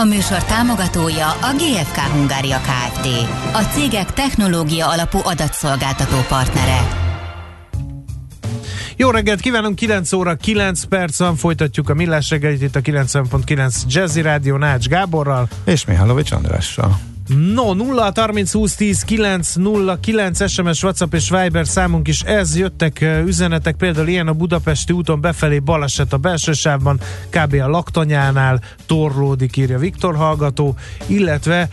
A műsor támogatója a GFK Hungária Kft. A cégek technológia alapú adatszolgáltató partnere. Jó reggelt kívánunk, 9 óra 9 perc van, folytatjuk a millás reggelit itt a 90.9 Jazzy Rádió Nács Gáborral. És Mihálovics Andrással. No, 0 30 20 10 9 0 9 SMS, WhatsApp és Viber számunk is ez. Jöttek üzenetek, például ilyen a Budapesti úton befelé baleset a belső sávban, kb. a laktanyánál torlódik, írja Viktor hallgató, illetve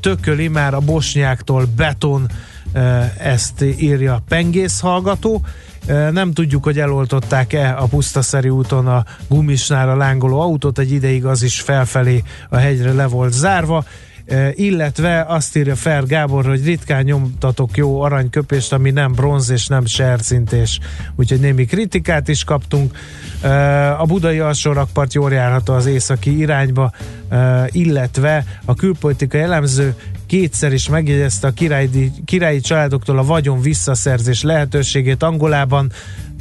tököli már a bosnyáktól beton, ezt írja Pengész hallgató. Nem tudjuk, hogy eloltották-e a pusztaszeri úton a gumisnál a lángoló autót, egy ideig az is felfelé a hegyre le volt zárva illetve azt írja Fer Gábor, hogy ritkán nyomtatok jó aranyköpést, ami nem bronz és nem sercintés. Úgyhogy némi kritikát is kaptunk. A budai alsórakpart jól járható az északi irányba, illetve a külpolitikai elemző kétszer is megjegyezte a királyi, királyi családoktól a vagyon visszaszerzés lehetőségét Angolában,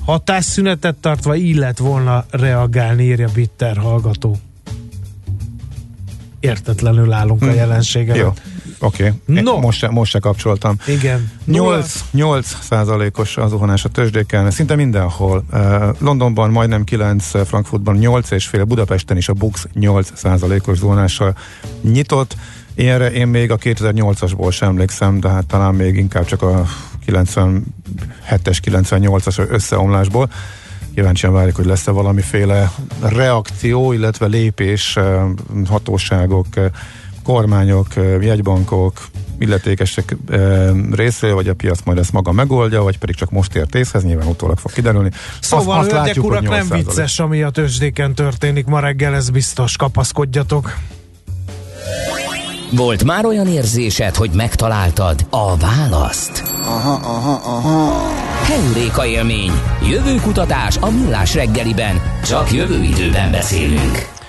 hatásszünetet tartva illet volna reagálni, írja Bitter hallgató értetlenül állunk a hmm. jelenséggel. Jó. Oké, okay. no. most, se, most se kapcsoltam. Igen. 8, 8 százalékos az zuhanás a tőzsdéken, szinte mindenhol. Londonban majdnem 9, Frankfurtban 8 és fél, Budapesten is a Bux 8 százalékos zuhanással nyitott. Ilyenre én még a 2008-asból sem emlékszem, de hát talán még inkább csak a 97-es, 98-as összeomlásból kíváncsian várjuk, hogy lesz-e valamiféle reakció, illetve lépés hatóságok, kormányok, jegybankok, illetékesek részéről, vagy a piac majd ezt maga megoldja, vagy pedig csak most ért észhez, nyilván utólag fog kiderülni. Szóval, azt, azt látjuk, urak, nem vicces, ami a tőzsdéken történik ma reggel, ez biztos, kapaszkodjatok. Volt már olyan érzésed, hogy megtaláltad a választ? Aha, aha, aha. Heuréka élmény. Jövőkutatás a millás reggeliben. Csak jövő időben beszélünk.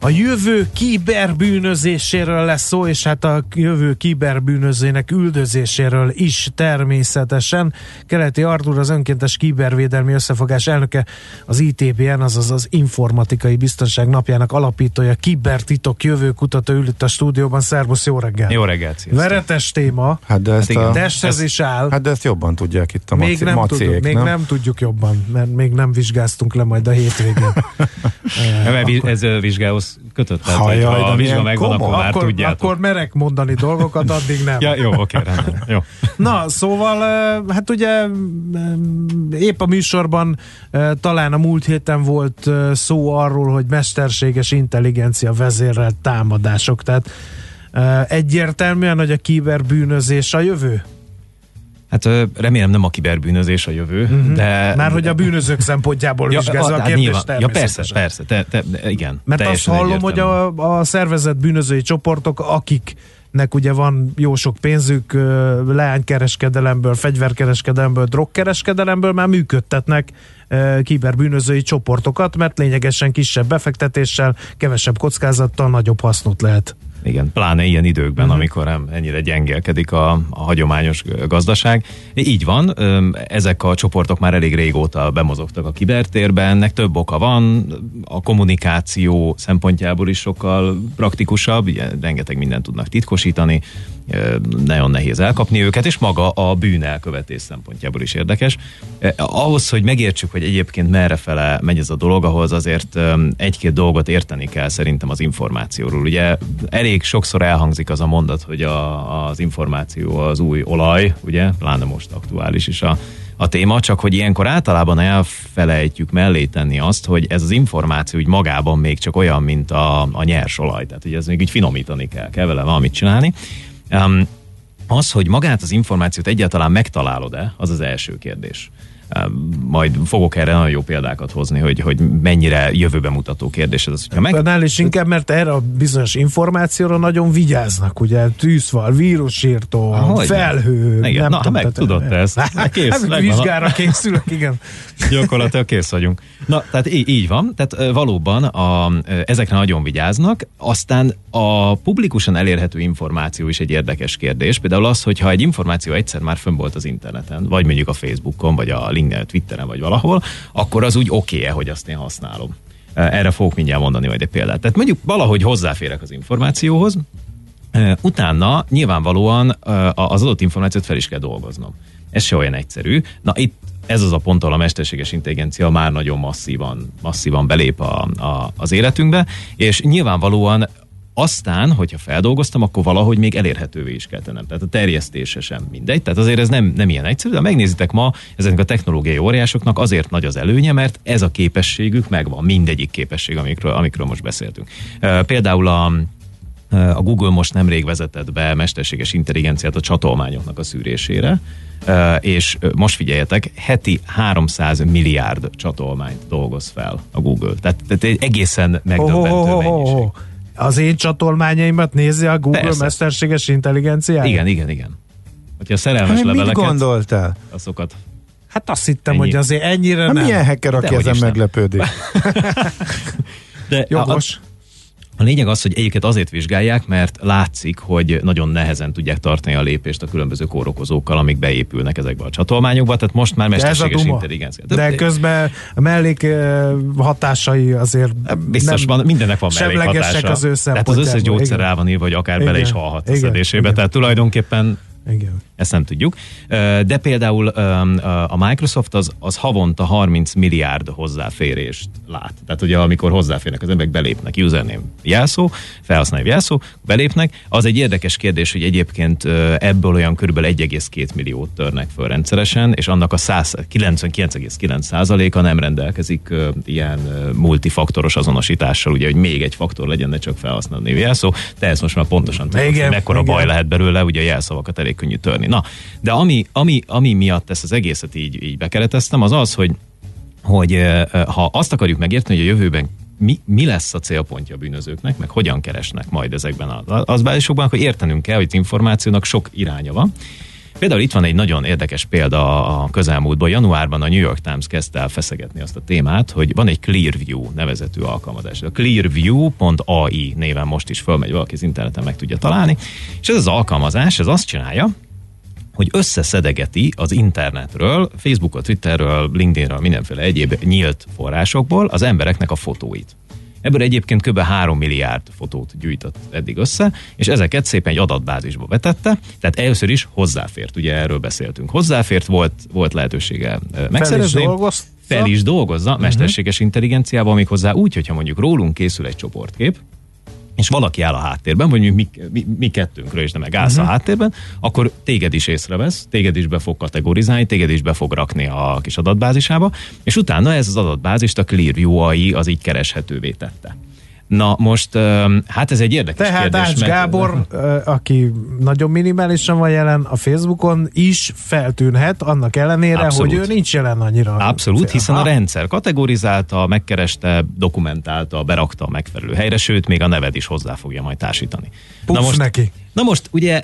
A jövő kiberbűnözéséről lesz szó, és hát a jövő kiberbűnözének üldözéséről is természetesen. Keleti Artur az önkéntes kibervédelmi összefogás elnöke, az ITBN, azaz az Informatikai Biztonság napjának alapítója, kibertitok jövő kutató ül itt a stúdióban. Szervusz, jó reggel! Jó reggelt, sziasztok. Veretes téma, hát de ezt a, testhez is áll. Hát de ezt jobban tudják itt a még maci, nem maciék, tudjuk, nem? Még nem tudjuk jobban, mert még nem vizsgáztunk le majd a hétvégén. e, akkor... Ez vizsgához kötött, tehát ha, jaj, ha a vizsga megvan, akkor már akkor, tudjátok. Akkor merek mondani dolgokat, addig nem. ja, jó, oké, rendben. Jó. Na, szóval, hát ugye épp a műsorban talán a múlt héten volt szó arról, hogy mesterséges intelligencia vezérrel támadások, tehát egyértelműen, hogy a kiberbűnözés a jövő? Hát remélem nem a kiberbűnözés a jövő, uh-huh. de... Már hogy a bűnözők szempontjából ja, vizsgázza a, a kérdést nyilván, Ja persze, persze, te, te, igen. Mert azt hallom, hogy a, a szervezet bűnözői csoportok, akik nek ugye van jó sok pénzük, leánykereskedelemből, fegyverkereskedelemből, drogkereskedelemből már működtetnek kiberbűnözői csoportokat, mert lényegesen kisebb befektetéssel, kevesebb kockázattal nagyobb hasznot lehet igen, pláne ilyen időkben, uh-huh. amikor nem ennyire gyengélkedik a, a hagyományos gazdaság. Így van, ezek a csoportok már elég régóta bemozogtak a kibertérben, ennek több oka van, a kommunikáció szempontjából is sokkal praktikusabb, ugye, rengeteg mindent tudnak titkosítani, nagyon nehéz elkapni őket, és maga a bűn elkövetés szempontjából is érdekes. Ahhoz, hogy megértsük, hogy egyébként merre fele megy ez a dolog, ahhoz azért egy-két dolgot érteni kell szerintem az információról. Ugye elég sokszor elhangzik az a mondat, hogy a, az információ az új olaj, ugye, pláne most aktuális is a, a téma, csak hogy ilyenkor általában elfelejtjük mellé tenni azt, hogy ez az információ úgy magában még csak olyan, mint a, a nyers olaj, tehát hogy ez még így finomítani kell, kell vele valamit csinálni. Um, az, hogy magát az információt egyáltalán megtalálod-e, az az első kérdés. Majd fogok erre nagyon jó példákat hozni, hogy, hogy mennyire jövőbe mutató kérdés ez. Hogyha meg... Annál is inkább, mert erre a bizonyos információra nagyon vigyáznak, ugye tűzfal, vírusírtó, Ahogy felhő. Igen, nem na, tudom, meg tudod te ezt. Hát, kész, hát, vizsgára készülök, igen. Gyakorlatilag kész vagyunk. Na, tehát így, így van, tehát valóban a, ezekre nagyon vigyáznak, aztán a publikusan elérhető információ is egy érdekes kérdés. Például az, hogy ha egy információ egyszer már fönn volt az interneten, vagy mondjuk a Facebookon, vagy a LinkedIn, Twitteren, vagy valahol, akkor az úgy oké -e, hogy azt én használom. Erre fogok mindjárt mondani majd egy példát. Tehát mondjuk valahogy hozzáférek az információhoz, utána nyilvánvalóan az adott információt fel is kell dolgoznom. Ez se olyan egyszerű. Na itt ez az a pont, ahol a mesterséges intelligencia már nagyon masszívan, masszívan belép a, a, az életünkbe, és nyilvánvalóan aztán, hogyha feldolgoztam, akkor valahogy még elérhetővé is kell tennem. Tehát a terjesztése sem mindegy. Tehát azért ez nem, nem ilyen egyszerű, de megnézitek ma, ezeknek a technológiai óriásoknak azért nagy az előnye, mert ez a képességük megvan, mindegyik képesség, amikről, amikről most beszéltünk. Például a, a Google most nemrég vezetett be mesterséges intelligenciát a csatolmányoknak a szűrésére, és most figyeljetek, heti 300 milliárd csatolmányt dolgoz fel a Google. Tehát, tehát egy egészen megdöbbentő oh. Az én csatolmányaimat nézi a Google Persze. mesterséges intelligenciát? Igen, igen, igen. Hogyha szerelmes hát, leveleket... Mit gondoltál? Azokat Hát azt hittem, Ennyi. hogy azért ennyire hát nem. Milyen hacker, aki ezen meglepődik? De Jogos. A, lényeg az, hogy egyiket azért vizsgálják, mert látszik, hogy nagyon nehezen tudják tartani a lépést a különböző kórokozókkal, amik beépülnek ezekbe a csatolmányokba, tehát most már mesterséges intelligencia. De közben a mellék hatásai azért Biztos van, mindennek van mellék hatása. az ő Tehát az összes gyógyszer rá van írva, vagy akár igen. bele is halhat a szedésébe, tehát tulajdonképpen igen. Ezt nem tudjuk. De például a Microsoft az, az havonta 30 milliárd hozzáférést lát. Tehát ugye amikor hozzáférnek az emberek, belépnek username jelszó, felhasználó jelszó, belépnek. Az egy érdekes kérdés, hogy egyébként ebből olyan kb. 1,2 milliót törnek föl rendszeresen, és annak a 99,9%-a nem rendelkezik ilyen multifaktoros azonosítással, ugye, hogy még egy faktor legyen, ne csak felhasználó jelszó. Te ezt most már pontosan tudod, hogy mekkora igen. baj lehet belőle, ugye a jelszavakat elég könnyű törni. Na, de ami, ami, ami miatt ezt az egészet így, így bekereteztem, az az, hogy, hogy ha azt akarjuk megérteni, hogy a jövőben mi, mi lesz a célpontja a bűnözőknek, meg hogyan keresnek majd ezekben az, az bázisokban, hogy értenünk kell, hogy az információnak sok iránya van. Például itt van egy nagyon érdekes példa a közelmúltban. Januárban a New York Times kezdte el feszegetni azt a témát, hogy van egy Clearview nevezetű alkalmazás. A clearview.ai néven most is fölmegy, valaki az interneten meg tudja találni. És ez az alkalmazás, ez azt csinálja, hogy összeszedegeti az internetről, Facebookot, Twitterről, LinkedInről, mindenféle egyéb nyílt forrásokból az embereknek a fotóit. Ebből egyébként kb. 3 milliárd fotót gyűjtött eddig össze, és ezeket szépen egy adatbázisba vetette, tehát először is hozzáfért, ugye erről beszéltünk. Hozzáfért, volt, volt lehetősége megszerezni. Fel is, fel is dolgozza, uh-huh. mesterséges intelligenciában, méghozzá úgy, hogyha mondjuk rólunk készül egy csoportkép, és valaki áll a háttérben, vagy mi, mi, mi kettőnkről is, de meg állsz uh-huh. a mhm. háttérben, akkor téged is észrevesz, téged is be fog kategorizálni, téged is be fog rakni a kis adatbázisába, és utána ez az adatbázist a Clearview AI az így kereshetővé tette. Na most, hát ez egy érdekes Tehát kérdés. Tehát mert... Gábor, aki nagyon minimálisan van jelen a Facebookon, is feltűnhet annak ellenére, Abszolút. hogy ő nincs jelen annyira. Abszolút, hiszen a rendszer kategorizálta, megkereste, dokumentálta, berakta a megfelelő helyre, sőt, még a neved is hozzá fogja majd társítani. Puff Na most, neki. Na most ugye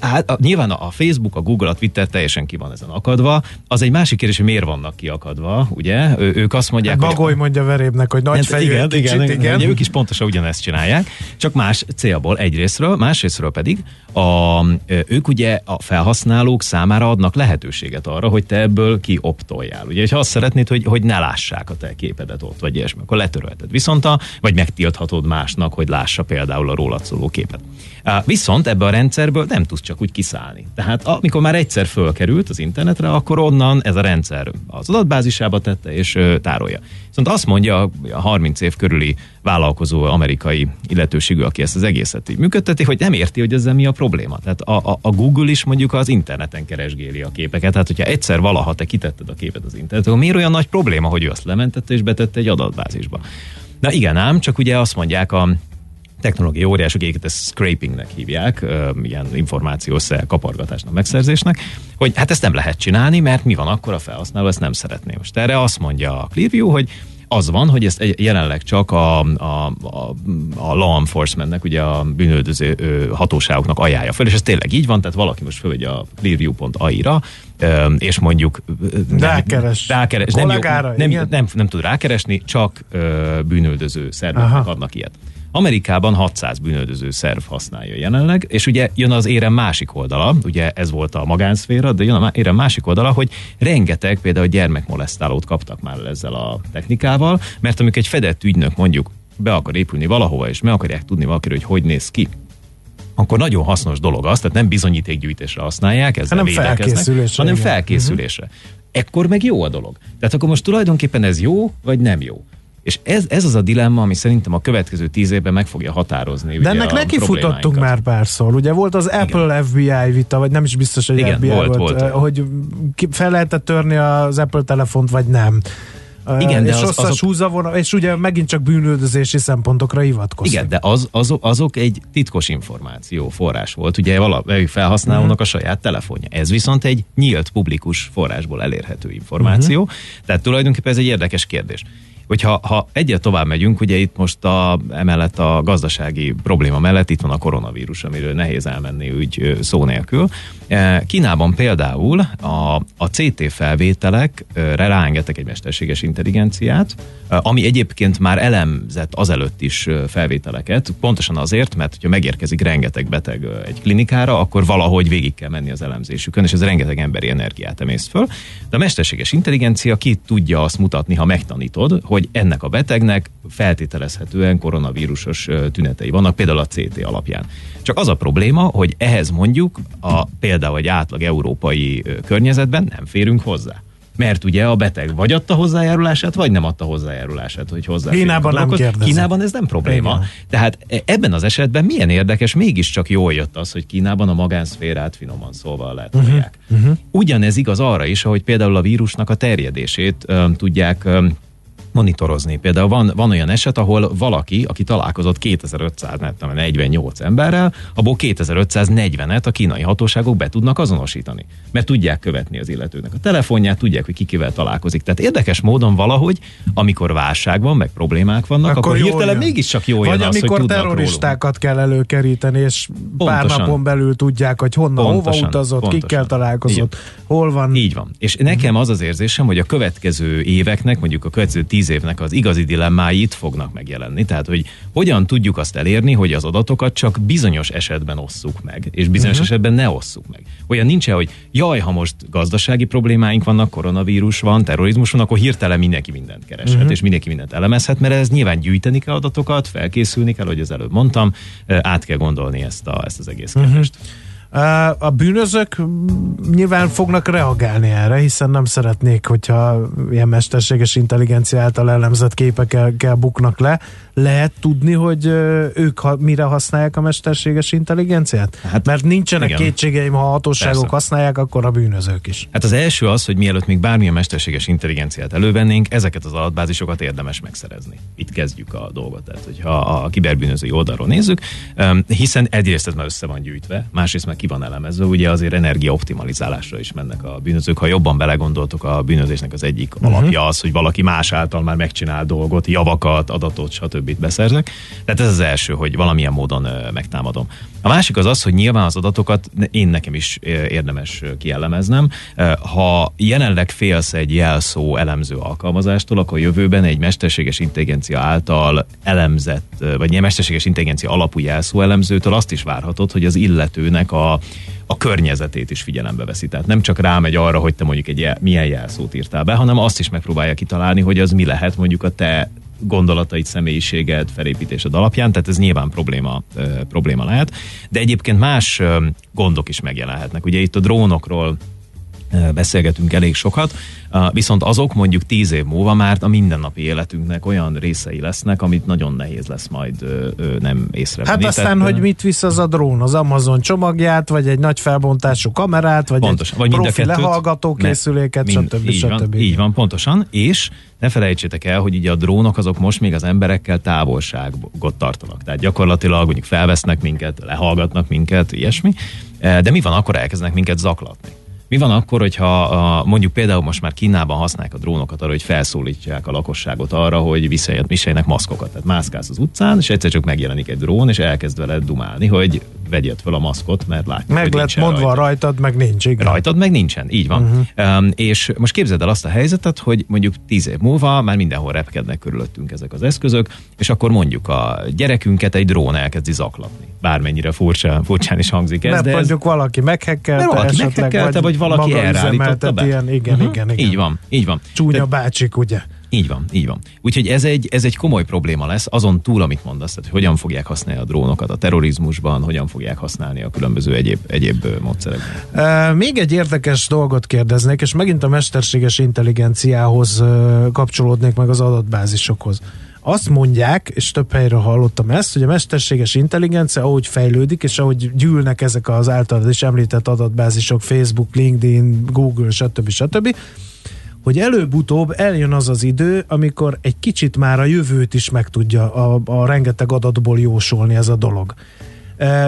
hát, nyilván a Facebook, a Google, a Twitter teljesen ki van ezen akadva. Az egy másik kérdés, hogy miért vannak kiakadva, ugye? Ő, ők azt mondják, hát Bagoly hogy... mondja verébnek, hogy nagy hát, fejű igen, kicsit, igen, igen. Ugye ők is pontosan ugyanezt csinálják, csak más célból egyrésztről, másrésztről pedig a, ők ugye a felhasználók számára adnak lehetőséget arra, hogy te ebből kioptoljál. Ugye, ha azt szeretnéd, hogy, hogy ne lássák a te képedet ott, vagy ilyesmi, akkor letörölted. Viszont a, vagy megtilthatod másnak, hogy lássa például a rólad szóló képet. Viszont ebbe a rendszerből nem tudsz csak úgy kiszállni. Tehát amikor már egyszer fölkerült az internetre, akkor onnan ez a rendszer az adatbázisába tette és tárolja. Viszont azt mondja a 30 év körüli vállalkozó amerikai illetőségű, aki ezt az egészet így működteti, hogy nem érti, hogy ezzel mi a probléma. Tehát a, a, a Google is mondjuk az interneten keresgéli a képeket. Tehát, hogyha egyszer valaha te kitetted a képet az internetre, akkor miért olyan nagy probléma, hogy ő azt lementette és betette egy adatbázisba? Na igen ám, csak ugye azt mondják a technológiai óriások, éket ezt scrapingnek hívják, ilyen információs kapargatásnak, megszerzésnek, hogy hát ezt nem lehet csinálni, mert mi van akkor a felhasználó ezt nem szeretné. Most erre azt mondja a Clearview, hogy az van, hogy ezt jelenleg csak a, a, a, a law enforcementnek, ugye a bűnöldöző hatóságoknak ajánlja fel, és ez tényleg így van, tehát valaki most fölvegy a clearview.ai-ra, és mondjuk rákeres, rákeres nem, nem, nem, nem, nem tud rákeresni, csak bűnöldöző szerveknek adnak ilyet. Amerikában 600 bűnöldöző szerv használja jelenleg, és ugye jön az érem másik oldala, ugye ez volt a magánszféra, de jön a érem másik oldala, hogy rengeteg például gyermekmolesztálót kaptak már ezzel a technikával, mert amikor egy fedett ügynök mondjuk be akar épülni valahova, és meg akarják tudni valakiről, hogy hogy néz ki, akkor nagyon hasznos dolog az, tehát nem bizonyítékgyűjtésre használják, ezzel hanem felkészülésre, hanem felkészülésre. Uh-huh. Ekkor meg jó a dolog. Tehát akkor most tulajdonképpen ez jó, vagy nem jó? És ez, ez az a dilemma, ami szerintem a következő tíz évben meg fogja határozni. De ennek neki futottunk már párszor. Ugye volt az Apple Igen. FBI vita, vagy nem is biztos, hogy Igen, FBI volt, volt, volt, hogy fel lehetett törni az Apple telefont, vagy nem. Igen, és de az, azok... húzavona, és ugye megint csak bűnöldözési szempontokra hivatkozik. Igen, de az, azok, azok egy titkos információ forrás volt, ugye valamelyik felhasználónak a saját telefonja. Ez viszont egy nyílt, publikus forrásból elérhető információ, uh-huh. tehát tulajdonképpen ez egy érdekes kérdés hogyha ha egyet tovább megyünk, ugye itt most a, emellett a gazdasági probléma mellett itt van a koronavírus, amiről nehéz elmenni úgy szó nélkül. E, Kínában például a, a CT felvételekre ráengedtek egy mesterséges intelligenciát, e, ami egyébként már elemzett azelőtt is felvételeket, pontosan azért, mert hogyha megérkezik rengeteg beteg egy klinikára, akkor valahogy végig kell menni az elemzésükön, és ez rengeteg emberi energiát emészt föl. De a mesterséges intelligencia ki tudja azt mutatni, ha megtanítod, hogy ennek a betegnek feltételezhetően koronavírusos tünetei vannak, például a CT alapján. Csak az a probléma, hogy ehhez mondjuk a például egy átlag európai környezetben nem férünk hozzá. Mert ugye a beteg vagy adta hozzájárulását, vagy nem adta hozzájárulását, hogy hozzá. Kínában nem kérdezem. Kínában ez nem probléma. Igen. Tehát e, ebben az esetben milyen érdekes, mégiscsak jól jött az, hogy Kínában a magánszférát finoman szólva lehet uh-huh. uh-huh. Ugyanez igaz arra is, hogy például a vírusnak a terjedését um, tudják um, monitorozni. Például van, van olyan eset, ahol valaki, aki találkozott 2548 emberrel, abból 2540-et a kínai hatóságok be tudnak azonosítani. Mert tudják követni az illetőnek a telefonját, tudják, hogy kikivel találkozik. Tehát érdekes módon valahogy, amikor válság van, meg problémák vannak, akkor, akkor hirtelen jön. mégiscsak jó jön Vagy az, amikor hogy terroristákat rólunk. kell előkeríteni, és pontosan. pár napon belül tudják, hogy honnan, pontosan, hova utazott, pontosan. kikkel találkozott, Így. hol van. Így van. És nekem az az érzésem, hogy a következő éveknek, mondjuk a következő tíz évnek az igazi dilemmái itt fognak megjelenni. Tehát, hogy hogyan tudjuk azt elérni, hogy az adatokat csak bizonyos esetben osszuk meg, és bizonyos uh-huh. esetben ne osszuk meg. Olyan nincs hogy jaj, ha most gazdasági problémáink vannak, koronavírus van, terrorizmus van, akkor hirtelen mindenki mindent kereshet, uh-huh. és mindenki mindent elemezhet, mert ez nyilván gyűjteni kell adatokat, felkészülni kell, hogy az előbb mondtam, át kell gondolni ezt, a, ezt az egész kérdést. Uh-huh. A bűnözők nyilván fognak reagálni erre, hiszen nem szeretnék, hogyha ilyen mesterséges intelligencia által elemzett képekkel buknak le lehet tudni, hogy ők ha, mire használják a mesterséges intelligenciát? Hát, Mert nincsenek igen. kétségeim, ha a hatóságok Persze. használják, akkor a bűnözők is. Hát az első az, hogy mielőtt még bármilyen mesterséges intelligenciát elővennénk, ezeket az adatbázisokat érdemes megszerezni. Itt kezdjük a dolgot. Tehát, hogyha a kiberbűnözői oldalról nézzük, hiszen egyrészt ez már össze van gyűjtve, másrészt meg ki van elemezve, ugye azért energiaoptimalizálásra is mennek a bűnözők. Ha jobban belegondoltok, a bűnözésnek az egyik uh-huh. alapja az, hogy valaki más által már megcsinál dolgot, javakat, adatot, stb beszerzek. Tehát ez az első, hogy valamilyen módon megtámadom. A másik az az, hogy nyilván az adatokat én nekem is érdemes kiellemeznem. Ha jelenleg félsz egy jelszó elemző alkalmazástól, akkor jövőben egy mesterséges intelligencia által elemzett, vagy ilyen mesterséges intelligencia alapú jelszó elemzőtől azt is várhatod, hogy az illetőnek a, a környezetét is figyelembe veszi. Tehát nem csak rámegy arra, hogy te mondjuk egy jel, milyen jelszót írtál be, hanem azt is megpróbálja kitalálni, hogy az mi lehet mondjuk a te gondolatait, személyiséged, felépítésed alapján, tehát ez nyilván probléma, ö, probléma lehet. De egyébként más ö, gondok is megjelenhetnek. Ugye itt a drónokról beszélgetünk elég sokat, viszont azok mondjuk tíz év múlva már a mindennapi életünknek olyan részei lesznek, amit nagyon nehéz lesz majd nem észrevenni. Hát aztán, Tehát, hogy mit visz az a drón, az Amazon csomagját, vagy egy nagy felbontású kamerát, vagy pontosan, egy vagy profi lehallgató készüléket, mind, stb. Így stb. Van, így van, pontosan, és ne felejtsétek el, hogy ugye a drónok azok most még az emberekkel távolságot tartanak. Tehát gyakorlatilag mondjuk felvesznek minket, lehallgatnak minket, ilyesmi, de mi van, akkor elkezdenek minket zaklatni. Mi van akkor, hogyha a, mondjuk például most már Kínában használják a drónokat arra, hogy felszólítják a lakosságot arra, hogy viseljenek maszkokat. Tehát mászkálsz az utcán, és egyszer csak megjelenik egy drón, és elkezd veled dumálni, hogy vegyed fel a maszkot, mert látjuk, Meg lett mondva rajtad. rajtad, meg nincs, igen. Rajtad meg nincsen, így van. Uh-huh. Um, és most képzeld el azt a helyzetet, hogy mondjuk tíz év múlva már mindenhol repkednek körülöttünk ezek az eszközök, és akkor mondjuk a gyerekünket egy drón elkezdi zaklatni. Bármennyire furcsa, furcsán is hangzik ez. Mert de mondjuk ez... valaki meghekkelte, valaki meghekkelte, vagy, vagy valaki elrállította be. Ilyen, igen, uh-huh. igen, igen. Így van, így van. Csúnya Te... bácsik, ugye? Így van, így van. Úgyhogy ez egy, ez egy komoly probléma lesz, azon túl, amit mondasz, tehát hogy hogyan fogják használni a drónokat a terrorizmusban, hogyan fogják használni a különböző egyéb, egyéb módszerekben. Még egy érdekes dolgot kérdeznék, és megint a mesterséges intelligenciához kapcsolódnék meg az adatbázisokhoz. Azt mondják, és több helyről hallottam ezt, hogy a mesterséges intelligencia, ahogy fejlődik, és ahogy gyűlnek ezek az általad is említett adatbázisok, Facebook, LinkedIn, Google, stb. stb., hogy előbb-utóbb eljön az az idő, amikor egy kicsit már a jövőt is meg tudja a, a rengeteg adatból jósolni ez a dolog.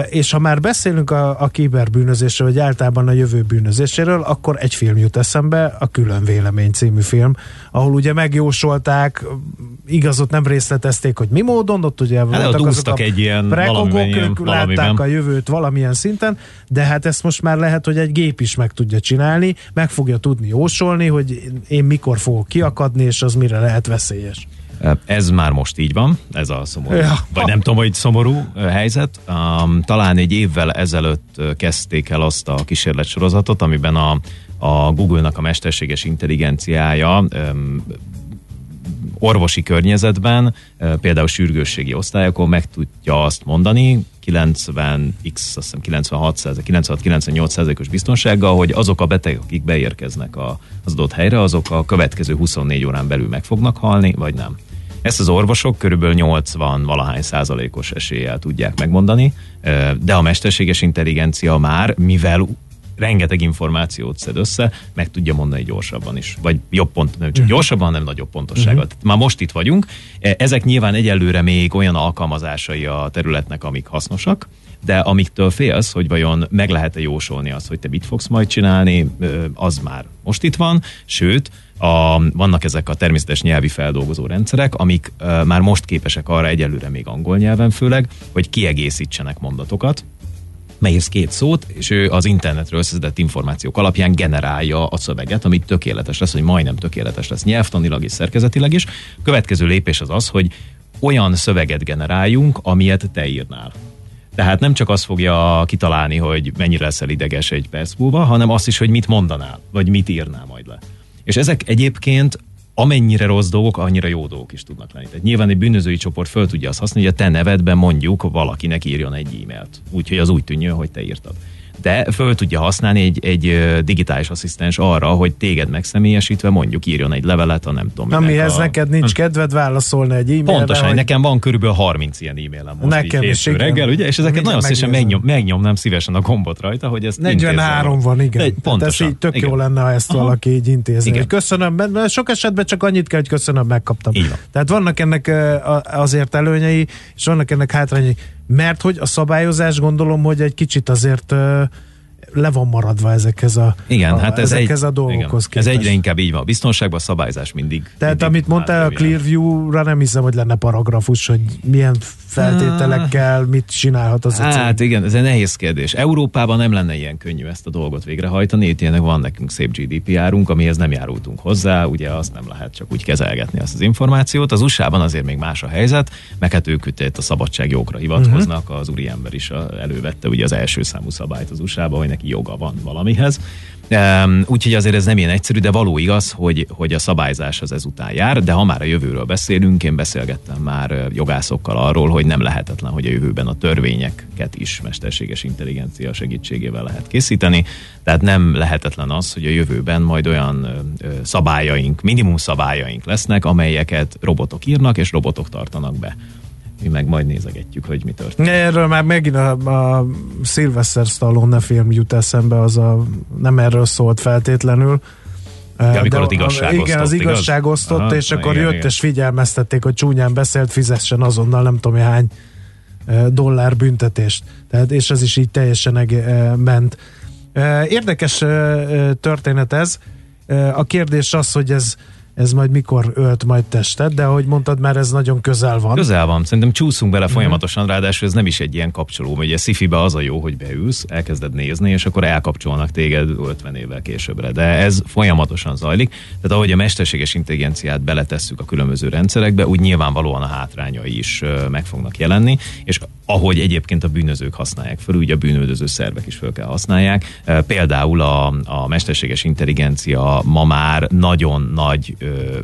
És ha már beszélünk a, a kiberbűnözésről, vagy általában a jövő bűnözéséről, akkor egy film jut eszembe, a Külön Vélemény című film, ahol ugye megjósolták, igazot nem részletezték, hogy mi módon, ott ugye hát voltak azok a egy ilyen prekogok, ők látták a jövőt valamilyen szinten, de hát ezt most már lehet, hogy egy gép is meg tudja csinálni, meg fogja tudni jósolni, hogy én mikor fogok kiakadni, és az mire lehet veszélyes. Ez már most így van, ez a szomorú, ja. vagy nem tudom, hogy szomorú helyzet. Um, talán egy évvel ezelőtt kezdték el azt a kísérletsorozatot, amiben a, a Google-nak a mesterséges intelligenciája um, orvosi környezetben, például sürgősségi osztályokon meg tudja azt mondani, 90x, azt hiszem 96 96-98 os biztonsággal, hogy azok a betegek, akik beérkeznek az adott helyre, azok a következő 24 órán belül meg fognak halni, vagy nem. Ezt az orvosok körülbelül 80 valahány százalékos eséllyel tudják megmondani, de a mesterséges intelligencia már, mivel rengeteg információt szed össze, meg tudja mondani gyorsabban is. Vagy jobb pont, nem csak uh-huh. gyorsabban, hanem nagyobb pontossággal. Uh-huh. Már most itt vagyunk. E, ezek nyilván egyelőre még olyan alkalmazásai a területnek, amik hasznosak, de amiktől félsz, hogy vajon meg lehet-e jósolni azt, hogy te mit fogsz majd csinálni, az már most itt van, sőt, a, vannak ezek a természetes nyelvi feldolgozó rendszerek, amik uh, már most képesek arra egyelőre még angol nyelven főleg, hogy kiegészítsenek mondatokat, megírsz két szót, és ő az internetről összeszedett információk alapján generálja a szöveget, amit tökéletes lesz, hogy majdnem tökéletes lesz nyelvtanilag és szerkezetileg is. Következő lépés az az, hogy olyan szöveget generáljunk, amilyet te írnál. Tehát nem csak azt fogja kitalálni, hogy mennyire leszel ideges egy perc múlva, hanem azt is, hogy mit mondanál, vagy mit írnál majd le. És ezek egyébként amennyire rossz dolgok, annyira jó dolgok is tudnak lenni. Tehát nyilván egy bűnözői csoport föl tudja azt használni, hogy a te nevedben mondjuk valakinek írjon egy e-mailt. Úgyhogy az úgy tűnjön, hogy te írtad de föl tudja használni egy, egy digitális asszisztens arra, hogy téged megszemélyesítve mondjuk írjon egy levelet, a nem tudom. Amihez a... neked nincs hm. kedved válaszolni egy e-mailre. Pontosan, hogy... nekem van körülbelül 30 ilyen e-mailem most nekem így is, reggel, ugye? És ezeket nagyon szívesen megnyom, megnyomnám szívesen a gombot rajta, hogy ezt 43 van, igen. De, pontosan. ez így tök igen. jó lenne, ha ezt Aha. valaki így intézni. Igen. Köszönöm, mert sok esetben csak annyit kell, hogy köszönöm, megkaptam. Van. Tehát vannak ennek azért előnyei, és vannak ennek hátrányai. Mert hogy a szabályozás gondolom, hogy egy kicsit azért le van maradva ezekhez a, igen, a, hát ez ezekhez egy, a dolgokhoz igen, Ez egyre inkább így van. A biztonságban a szabályzás mindig. Tehát mindig amit mondtál a Clearview-ra nem hiszem, hogy lenne paragrafus, hogy milyen feltételekkel mit csinálhat az Hát igen, ez egy nehéz kérdés. Európában nem lenne ilyen könnyű ezt a dolgot végrehajtani. Itt ilyenek van nekünk szép GDPR-unk, amihez nem járultunk hozzá, ugye azt nem lehet csak úgy kezelgetni azt az információt. Az USA-ban azért még más a helyzet, meg hát ők itt a szabadságjogokra hivatkoznak, uh-huh. az úriember is elővette ugye az első számú szabályt az USA-ban, hogy neki joga van valamihez. Úgyhogy azért ez nem ilyen egyszerű, de való igaz, hogy, hogy a szabályzás az ezután jár, de ha már a jövőről beszélünk, én beszélgettem már jogászokkal arról, hogy nem lehetetlen, hogy a jövőben a törvényeket is mesterséges intelligencia segítségével lehet készíteni, tehát nem lehetetlen az, hogy a jövőben majd olyan szabályaink, minimum szabályaink lesznek, amelyeket robotok írnak és robotok tartanak be mi meg majd nézegetjük, hogy mi történik. Erről már megint a, a Sylvester Stallone film jut eszembe, az a, nem erről szólt feltétlenül, Ja, amikor az igazság Igen, osztott, az igazság igaz? osztott, Aha, és akkor igen, jött igen. és figyelmeztették, hogy csúnyán beszélt, fizessen azonnal nem tudom hány dollár büntetést. Tehát, és ez is így teljesen eg- ment. Érdekes történet ez. A kérdés az, hogy ez ez majd mikor ölt majd testet, de ahogy mondtad, már ez nagyon közel van. Közel van, szerintem csúszunk bele uh-huh. folyamatosan, ráadásul ez nem is egy ilyen kapcsoló, ugye szifibe az a jó, hogy beülsz, elkezded nézni, és akkor elkapcsolnak téged 50 évvel későbbre, de ez folyamatosan zajlik, tehát ahogy a mesterséges intelligenciát beletesszük a különböző rendszerekbe, úgy nyilvánvalóan a hátrányai is meg fognak jelenni, és ahogy egyébként a bűnözők használják föl, úgy a bűnöző szervek is föl kell használják. Például a, a mesterséges intelligencia ma már nagyon nagy ö,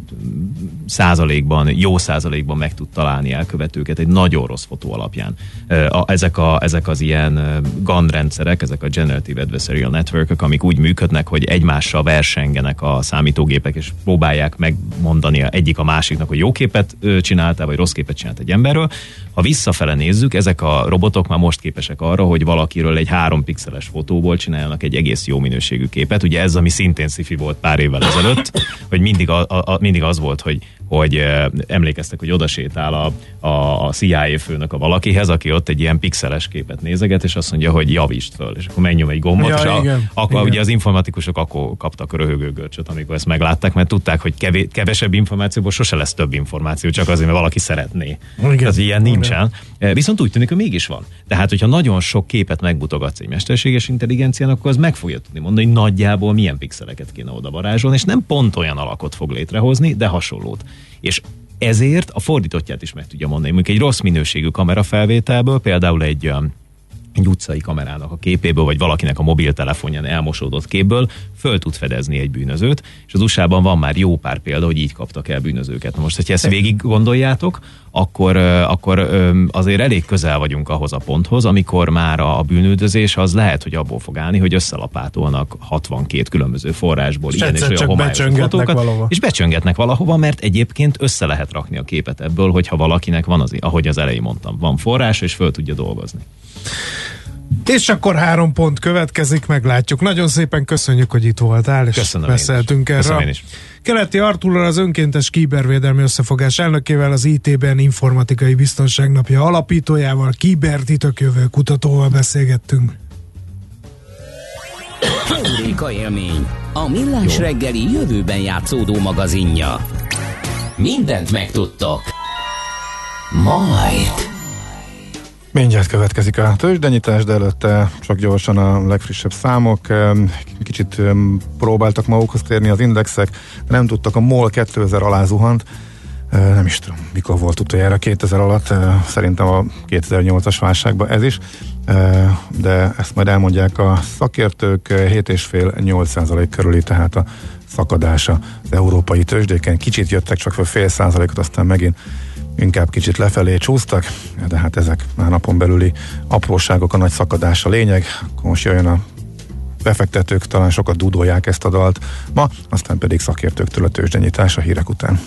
százalékban, jó százalékban meg tud találni elkövetőket egy nagyon rossz fotó alapján. Ö, a, ezek, a, ezek az ilyen GAN rendszerek, ezek a Generative Adversarial Network, amik úgy működnek, hogy egymással versengenek a számítógépek, és próbálják megmondani egyik a másiknak, hogy jó képet csináltál, vagy rossz képet csinált egy emberről. Ha visszafele nézzük, ezek a robotok már most képesek arra, hogy valakiről egy három pixeles fotóból csináljanak egy egész jó minőségű képet. Ugye ez, ami szintén sci volt pár évvel ezelőtt, hogy mindig a, a, mindig az volt, hogy hogy emlékeztek, hogy oda sétál a, a, a CIA főnök a valakihez, aki ott egy ilyen pixeles képet nézeget, és azt mondja, hogy javítsd föl, és akkor menjünk egy gombot, ja, és a, igen, akkor igen. ugye az informatikusok akkor kaptak röhögőgörcsöt, amikor ezt meglátták, mert tudták, hogy kevés, kevesebb információból sose lesz több információ, csak azért, mert valaki szeretné. Igen. Tehát ilyen nincsen. Igen. Viszont úgy tűnik, hogy mégis van. Tehát, hogyha nagyon sok képet megmutogatsz egy mesterséges intelligenciának, akkor az meg fogja tudni mondani, hogy nagyjából milyen pixeleket kéne oda varázsolni, és nem pont olyan alakot fog létrehozni, de hasonlót. És ezért a fordítottját is meg tudja mondani. Mondjuk egy rossz minőségű kamerafelvételből, például egy um, egy utcai kamerának a képéből, vagy valakinek a mobiltelefonján elmosódott képből föl tud fedezni egy bűnözőt, és az USA-ban van már jó pár példa, hogy így kaptak el bűnözőket. Na most, hogyha ezt végig gondoljátok, akkor, akkor azért elég közel vagyunk ahhoz a ponthoz, amikor már a bűnődözés az lehet, hogy abból fog állni, hogy összelapátolnak 62 különböző forrásból és ilyen és olyan homályos fotókat, valahova. és becsöngetnek valahova, mert egyébként össze lehet rakni a képet ebből, hogyha valakinek van az, ahogy az elején mondtam, van forrás, és föl tudja dolgozni. És akkor három pont következik, meglátjuk. Nagyon szépen köszönjük, hogy itt voltál, és Köszönöm beszéltünk erről. Köszönöm én is. Keleti Artúrral az önkéntes kibervédelmi összefogás elnökével, az IT-ben informatikai biztonságnapja alapítójával, kibertitokjövő kutatóval beszélgettünk. Heuréka élmény, a millás Jó. reggeli jövőben játszódó magazinja. Mindent megtudtok. Majd. Mindjárt következik a tőzsdenyítás, de előtte csak gyorsan a legfrissebb számok. Kicsit próbáltak magukhoz térni az indexek, de nem tudtak, a MOL 2000 alá zuhant. Nem is tudom, mikor volt utoljára 2000 alatt, szerintem a 2008-as válságban ez is, de ezt majd elmondják a szakértők, 7,5-8% körüli, tehát a szakadása az európai tőzsdéken. Kicsit jöttek csak fel fél százalékot, aztán megint inkább kicsit lefelé csúsztak, de hát ezek már napon belüli apróságok, a nagy szakadás a lényeg. Akkor most jöjjön a befektetők, talán sokat dúdolják ezt a dalt ma, aztán pedig szakértőktől a tőzsdenyítás a hírek után.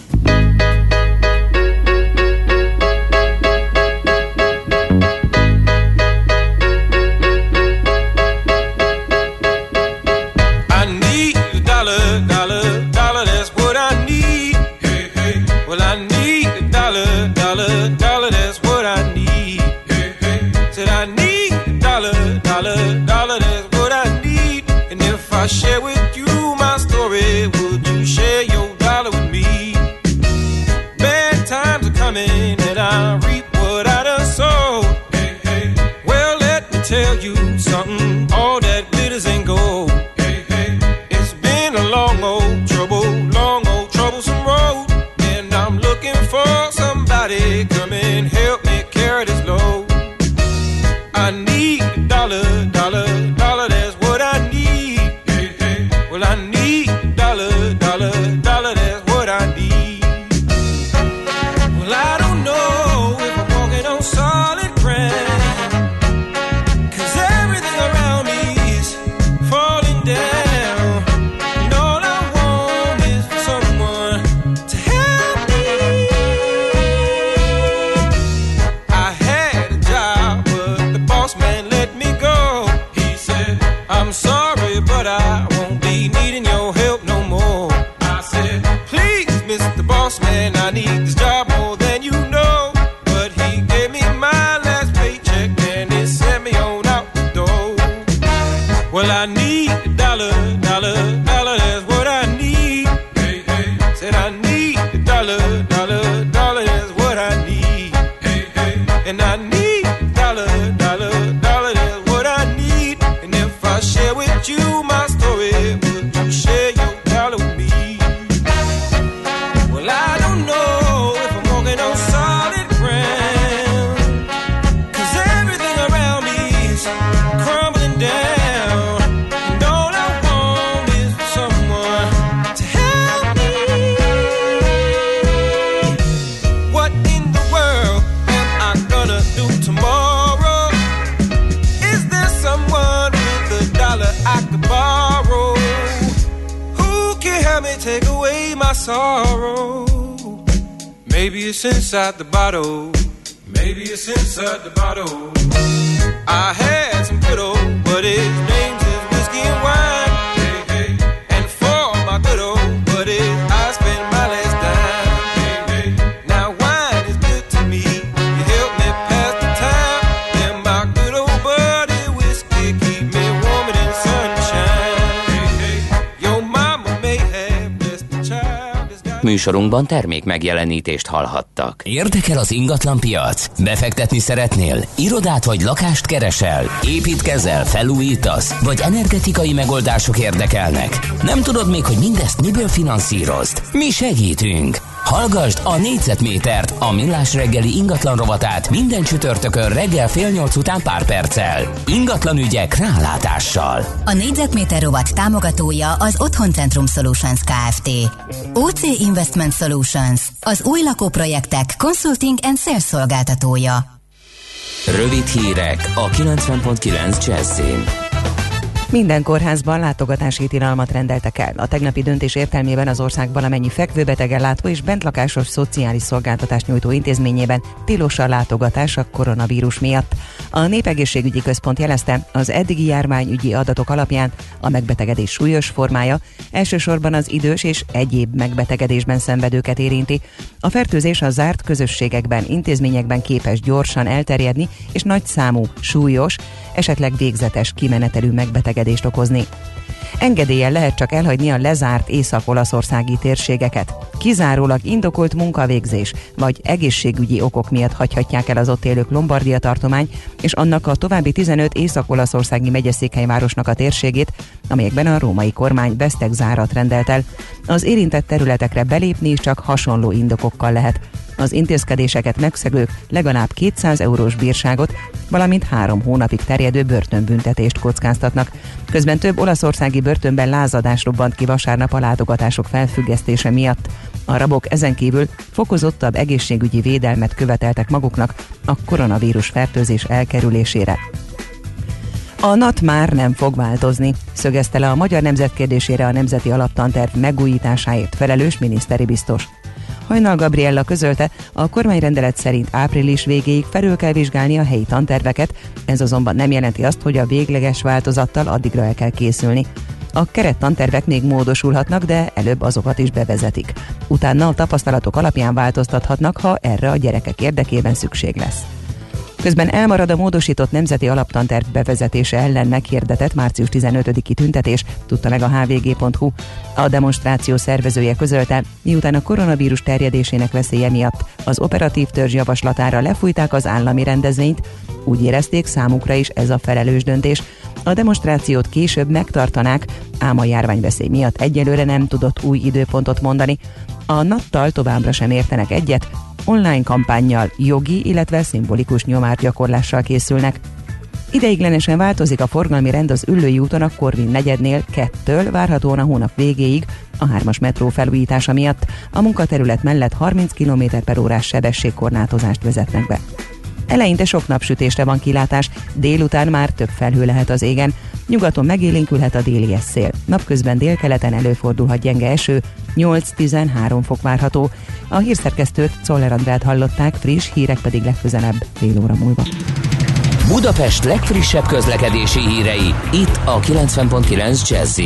Műsorunkban termék megjelenítést hallhattak. Érdekel az ingatlan piac? Befektetni szeretnél? Irodát vagy lakást keresel? Építkezel? Felújítasz? Vagy energetikai megoldások érdekelnek? Nem tudod még, hogy mindezt miből finanszírozd? Mi segítünk! Hallgasd a négyzetmétert, a millás reggeli ingatlan rovatát minden csütörtökön reggel fél nyolc után pár perccel. Ingatlan ügyek rálátással. A négyzetméter rovat támogatója az Otthoncentrum Solutions Kft. OC Investment Solutions, az új lakóprojektek consulting and sales szolgáltatója. Rövid hírek a 90.9 Jazzin. Minden kórházban látogatási tilalmat rendeltek el. A tegnapi döntés értelmében az ország valamennyi fekvőbetegen látó és bentlakásos szociális szolgáltatást nyújtó intézményében tilos a látogatás a koronavírus miatt. A Népegészségügyi Központ jelezte, az eddigi járványügyi adatok alapján a megbetegedés súlyos formája elsősorban az idős és egyéb megbetegedésben szenvedőket érinti. A fertőzés a zárt közösségekben, intézményekben képes gyorsan elterjedni és nagy számú, súlyos, esetleg végzetes kimenetelű megbetegedést okozni. Engedéllyel lehet csak elhagyni a lezárt észak-olaszországi térségeket. Kizárólag indokolt munkavégzés vagy egészségügyi okok miatt hagyhatják el az ott élők Lombardia tartomány és annak a további 15 észak-olaszországi megyeszékhelyvárosnak a térségét, amelyekben a római kormány vesztek zárat rendelt el. Az érintett területekre belépni csak hasonló indokokkal lehet. Az intézkedéseket megszegők legalább 200 eurós bírságot, valamint három hónapig terjedő börtönbüntetést kockáztatnak. Közben több olaszországi börtönben lázadás robbant ki vasárnap a látogatások felfüggesztése miatt. A rabok ezen kívül fokozottabb egészségügyi védelmet követeltek maguknak a koronavírus fertőzés elkerülésére. A NAT már nem fog változni, szögezte le a magyar nemzet kérdésére a Nemzeti Alaptanterv megújításáért felelős miniszteri biztos. Hajnal Gabriella közölte, a kormányrendelet szerint április végéig felül kell vizsgálni a helyi tanterveket, ez azonban nem jelenti azt, hogy a végleges változattal addigra el kell készülni. A kerettantervek még módosulhatnak, de előbb azokat is bevezetik. Utána a tapasztalatok alapján változtathatnak, ha erre a gyerekek érdekében szükség lesz. Közben elmarad a módosított nemzeti alaptanterv bevezetése ellen meghirdetett március 15-i tüntetés, tudta meg a hvg.hu. A demonstráció szervezője közölte, miután a koronavírus terjedésének veszélye miatt az operatív törzs javaslatára lefújták az állami rendezvényt, úgy érezték számukra is ez a felelős döntés. A demonstrációt később megtartanák, ám a járványveszély miatt egyelőre nem tudott új időpontot mondani. A nattal továbbra sem értenek egyet, online kampányjal, jogi, illetve szimbolikus nyomárgyakorlással készülnek. Ideiglenesen változik a forgalmi rend az Üllői úton a Korvin negyednél kettől várhatóan a hónap végéig a hármas metró felújítása miatt. A munkaterület mellett 30 km per órás sebességkorlátozást vezetnek be. Eleinte sok napsütésre van kilátás, délután már több felhő lehet az égen, nyugaton megélénkülhet a déli szél. Napközben délkeleten előfordulhat gyenge eső, 8-13 fok várható. A hírszerkesztőt Czoller Andrát hallották, friss hírek pedig legközelebb fél óra múlva. Budapest legfrissebb közlekedési hírei, itt a 90.9 jazz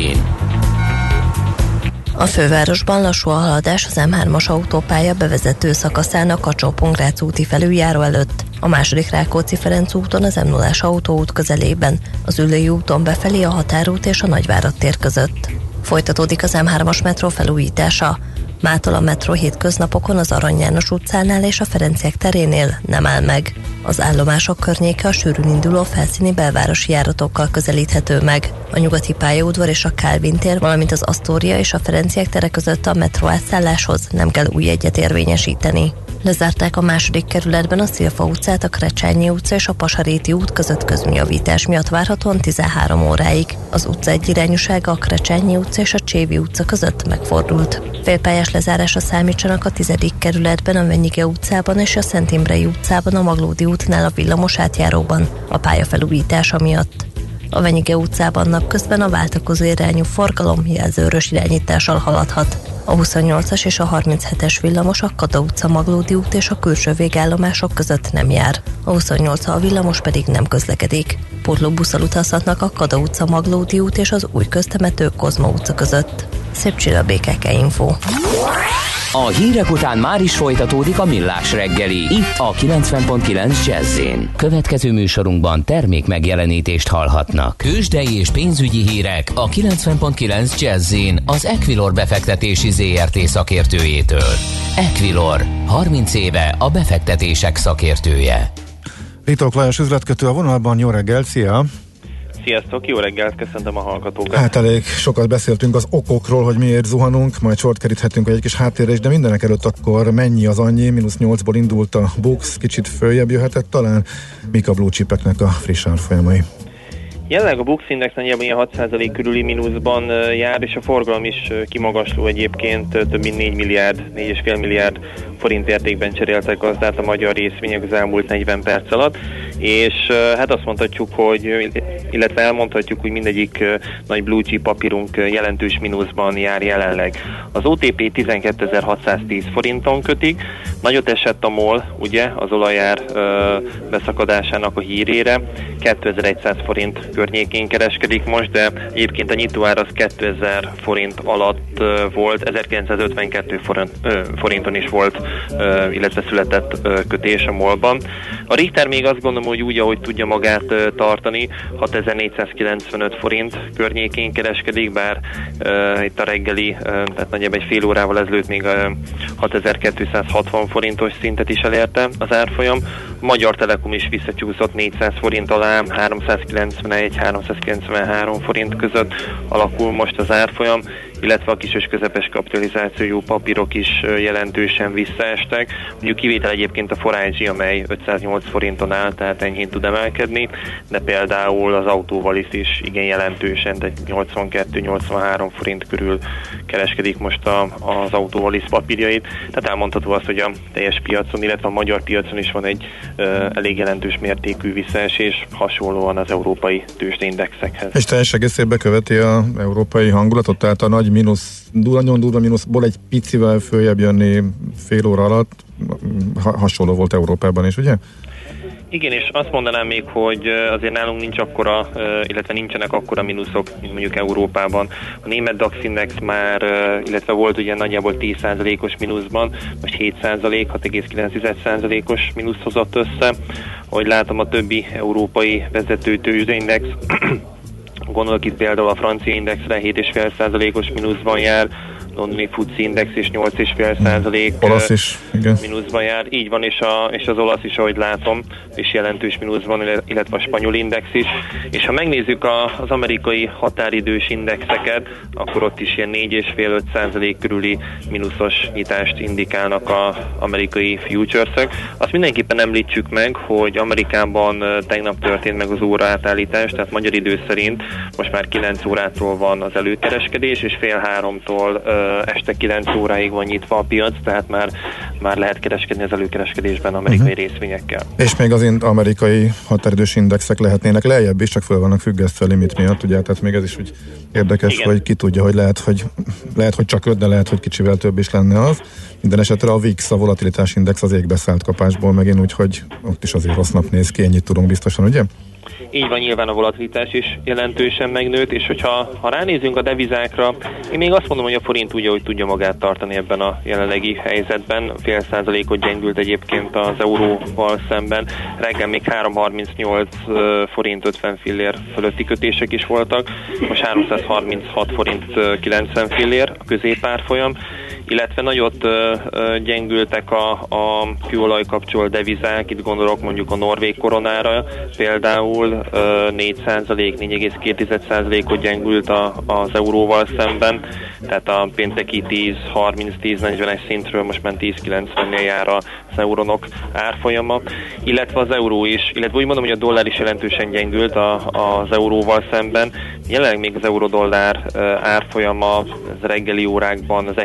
a fővárosban lassú a haladás az M3-as autópálya bevezető szakaszán a kacsó úti felüljáró előtt. A második Rákóczi-Ferenc úton az m 0 autóút közelében, az Ülői úton befelé a Határút és a Nagyvárad tér között. Folytatódik az M3-as metró felújítása. Mától a metró hétköznapokon az Arany János utcánál és a Ferenciek terénél nem áll meg. Az állomások környéke a sűrűn induló felszíni belvárosi járatokkal közelíthető meg. A nyugati pályaudvar és a Kálvin tér, valamint az Asztória és a Ferenciek tere között a metró átszálláshoz nem kell új egyet érvényesíteni. Lezárták a második kerületben a Szilfa utcát, a Krecsányi utca és a Pasaréti út között közműjavítás miatt várhatóan 13 óráig. Az utca egyirányúsága a Krecsányi utca és a Csévi utca között megfordult. Félpályás lezárásra számítsanak a tizedik kerületben, a Venyige utcában és a Szent Imrei utcában, a Maglódi útnál a villamos átjáróban a pálya felújítása miatt. A Venyige utcában napközben a váltakozó irányú forgalom jelzőrös irányítással haladhat. A 28-as és a 37-es villamos a Kada utca Maglódi út és a külső végállomások között nem jár. A 28 a villamos pedig nem közlekedik. busszal utazhatnak a Kada utca Maglódi út és az új köztemető Kozma utca között. Szép csilla BKK Info. A hírek után már is folytatódik a millás reggeli. Itt a 90.9 jazz Következő műsorunkban termék megjelenítést hallhatnak. Kősdei és pénzügyi hírek a 90.9 jazz az Equilor befektetési ZRT szakértőjétől. Equilor, 30 éve a befektetések szakértője. Ritok Lajos üzletkötő a vonalban, jó reggel, szia! Sziasztok, jó reggelt, köszöntöm a hallgatókat. Hát elég sokat beszéltünk az okokról, hogy miért zuhanunk, majd sort keríthetünk egy kis háttérre is, de mindenek előtt akkor mennyi az annyi, mínusz 8-ból indult a Bux, kicsit följebb jöhetett talán, mik a blue chipeknek a friss árfolyamai. Jelenleg a Bux Index nagyjából ilyen 6% körüli mínuszban jár, és a forgalom is kimagasló egyébként, több mint 4 milliárd, 4,5 milliárd forint értékben cseréltek gazdát a magyar részvények az elmúlt 40 perc alatt, és hát azt mondhatjuk, hogy, illetve elmondhatjuk, hogy mindegyik nagy blue chip papírunk jelentős mínuszban jár jelenleg. Az OTP 12.610 forinton kötik, nagyot esett a MOL, ugye, az olajár beszakadásának a hírére, 2100 forint környékén kereskedik most, de egyébként a nyitóár az 2000 forint alatt volt, 1952 forint, forinton is volt, illetve született kötés a molban. A Richter még azt gondolom, hogy úgy, ahogy tudja magát tartani, 6495 forint környékén kereskedik, bár itt a reggeli, tehát nagyjából egy fél órával ezelőtt még 6260 forintos szintet is elérte az árfolyam. Magyar Telekom is visszacsúszott 400 forint alá, 391-393 forint között alakul most az árfolyam, illetve a kis és közepes kapitalizációjú papírok is jelentősen visszaestek. Mondjuk kivétel egyébként a Forage, amely 508 forinton áll, tehát enyhén tud emelkedni, de például az autóval is igen jelentősen, tehát 82-83 forint körül kereskedik most a, az autóval is papírjait. Tehát elmondható az, hogy a teljes piacon, illetve a magyar piacon is van egy uh, elég jelentős mértékű visszaesés, hasonlóan az európai tőzsdeindexekhez. És teljes egészében követi a európai hangulatot, tehát a nagy nagy mínusz, nagyon durva mínuszból egy picivel följebb jönni fél óra alatt, hasonló volt Európában is, ugye? Igen, és azt mondanám még, hogy azért nálunk nincs akkora, illetve nincsenek akkora mínuszok, mint mondjuk Európában. A német DAX index már, illetve volt ugye nagyjából 10%-os mínuszban, most 7%, 6,9%-os mínusz hozott össze. Ahogy látom, a többi európai vezető tőzsdeindex Gondolok itt például a francia indexre 7,5%-os mínuszban jár, londoni FUCI index is 8,5 százalék olasz is, igen. mínuszban jár. Így van, és, a, és az olasz is, ahogy látom, és jelentős mínuszban, illetve a spanyol index is. És ha megnézzük a, az amerikai határidős indexeket, akkor ott is ilyen 4,5-5 százalék körüli mínuszos nyitást indikálnak az amerikai futuresek. Azt mindenképpen említsük meg, hogy Amerikában tegnap történt meg az óra átállítás, tehát magyar idő szerint most már 9 órától van az előkereskedés, és fél háromtól este 9 óráig van nyitva a piac, tehát már, már lehet kereskedni az előkereskedésben amerikai uh-huh. részvényekkel. És még az amerikai határidős indexek lehetnének lejjebb is, csak föl vannak függesztve a limit miatt, ugye, tehát még ez is úgy érdekes, Igen. hogy ki tudja, hogy lehet, hogy lehet, hogy csak 5, de lehet, hogy kicsivel több is lenne az. Minden esetre a VIX, a volatilitás index az égbeszállt kapásból megint, úgyhogy ott is azért rossz nap néz ki, ennyit tudunk biztosan, ugye? Így van, nyilván a volatilitás is jelentősen megnőtt, és hogyha ha ránézünk a devizákra, én még azt mondom, hogy a forint tudja, hogy tudja magát tartani ebben a jelenlegi helyzetben. Fél százalékot gyengült egyébként az euróval szemben. Reggel még 338 forint 50 fillér fölötti kötések is voltak, most 336 forint 90 fillér a középárfolyam illetve nagyot gyengültek a, a kőolaj kapcsolt devizák, itt gondolok mondjuk a norvég koronára, például 4% 4,2%-ot gyengült a, az euróval szemben, tehát a pénteki 10-30-10-40-es szintről most már 10-90-nél jár az eurónok árfolyama, illetve az euró is, illetve úgy mondom, hogy a dollár is jelentősen gyengült a, az euróval szemben. Jelenleg még az euró-dollár árfolyama az reggeli órákban az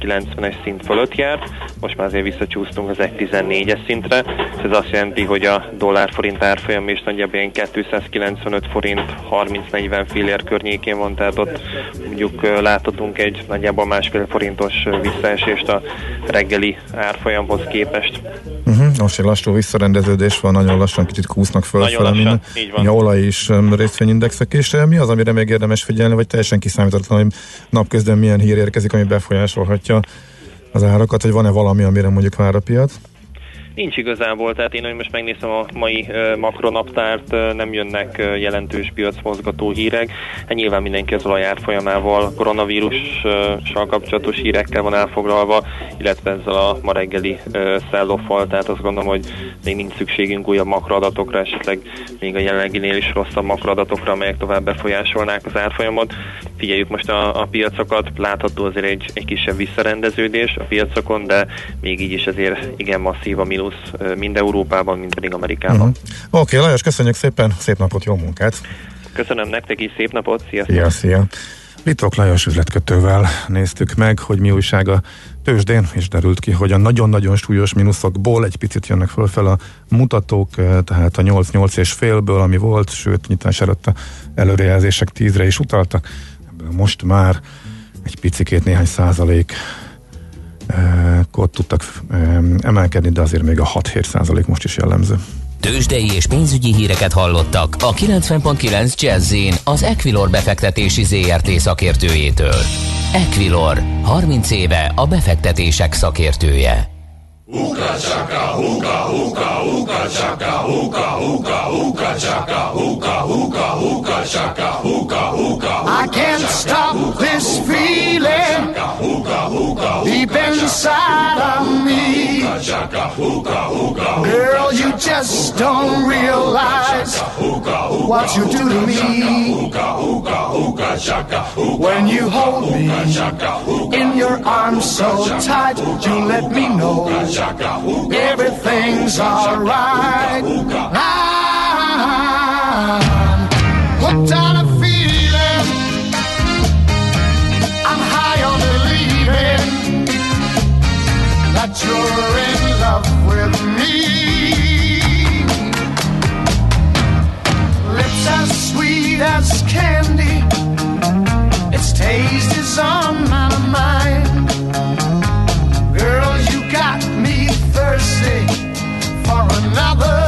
1.14.90-es szint fölött járt, most már azért visszacsúsztunk az 1.14-es szintre, ez azt jelenti, hogy a dollár-forint árfolyam is nagyjából ilyen 295 forint 30-40 fillér környékén van, tehát ott mondjuk láthatunk egy nagyjából másfél forintos visszaesést a reggeli árfolyamhoz képest. Uh-huh. Most egy lassú visszarendeződés van, nagyon lassan kicsit kúsznak fölfele minden. A olaj is részvényindexek, és mi az, amire még érdemes figyelni, vagy teljesen kiszámítatlan, hogy napközben milyen hír érkezik, ami befolyásolhatja az árakat, hogy van-e valami, amire mondjuk vár a piac? Nincs igazából, tehát én, hogy most megnézem a mai makronaptárt, nem jönnek jelentős piacmozgató hírek. Hát nyilván mindenki az olajárfolyamával, koronavírussal kapcsolatos hírekkel van elfoglalva, illetve ezzel a ma reggeli szelloffal, tehát azt gondolom, hogy még nincs szükségünk újabb makroadatokra, esetleg még a jelenleginél is rosszabb makroadatokra, amelyek tovább befolyásolnák az árfolyamot. Figyeljük most a, a piacokat, látható azért egy, egy kisebb visszarendeződés a piacokon, de még így is azért igen masszív a mínusz mínusz mind Európában, mind pedig Amerikában. Uh-huh. Oké, okay, Lajos, köszönjük szépen, szép napot, jó munkát! Köszönöm nektek is, szép napot, sziasztok! Szia, szia! Litok Lajos üzletkötővel néztük meg, hogy mi újság a tőzsdén, és derült ki, hogy a nagyon-nagyon súlyos mínuszokból egy picit jönnek fölfel a mutatók, tehát a 8-8 és félből, ami volt, sőt, nyitás előtt a előrejelzések 10-re is utaltak, ebből most már egy picikét néhány százalék ott tudtak emelkedni, de azért még a 6-7 százalék most is jellemző. Tőzsdei és pénzügyi híreket hallottak a 90.9 jazz az Equilor befektetési ZRT szakértőjétől. Equilor, 30 éve a befektetések szakértője. Uka chaka, uka, uka, uka chaka, uka, uka, uka chaka, uka, uka, uka chaka, uka, uka. I can't stop this feeling deep inside of me. Girl, you just don't realize what you do to me. When you hold me in your arms so tight, you let me know Everything's alright. I'm hooked on a feeling. I'm high on believing that you're in love with me. Lips as sweet as candy. Its taste is on my mind. Another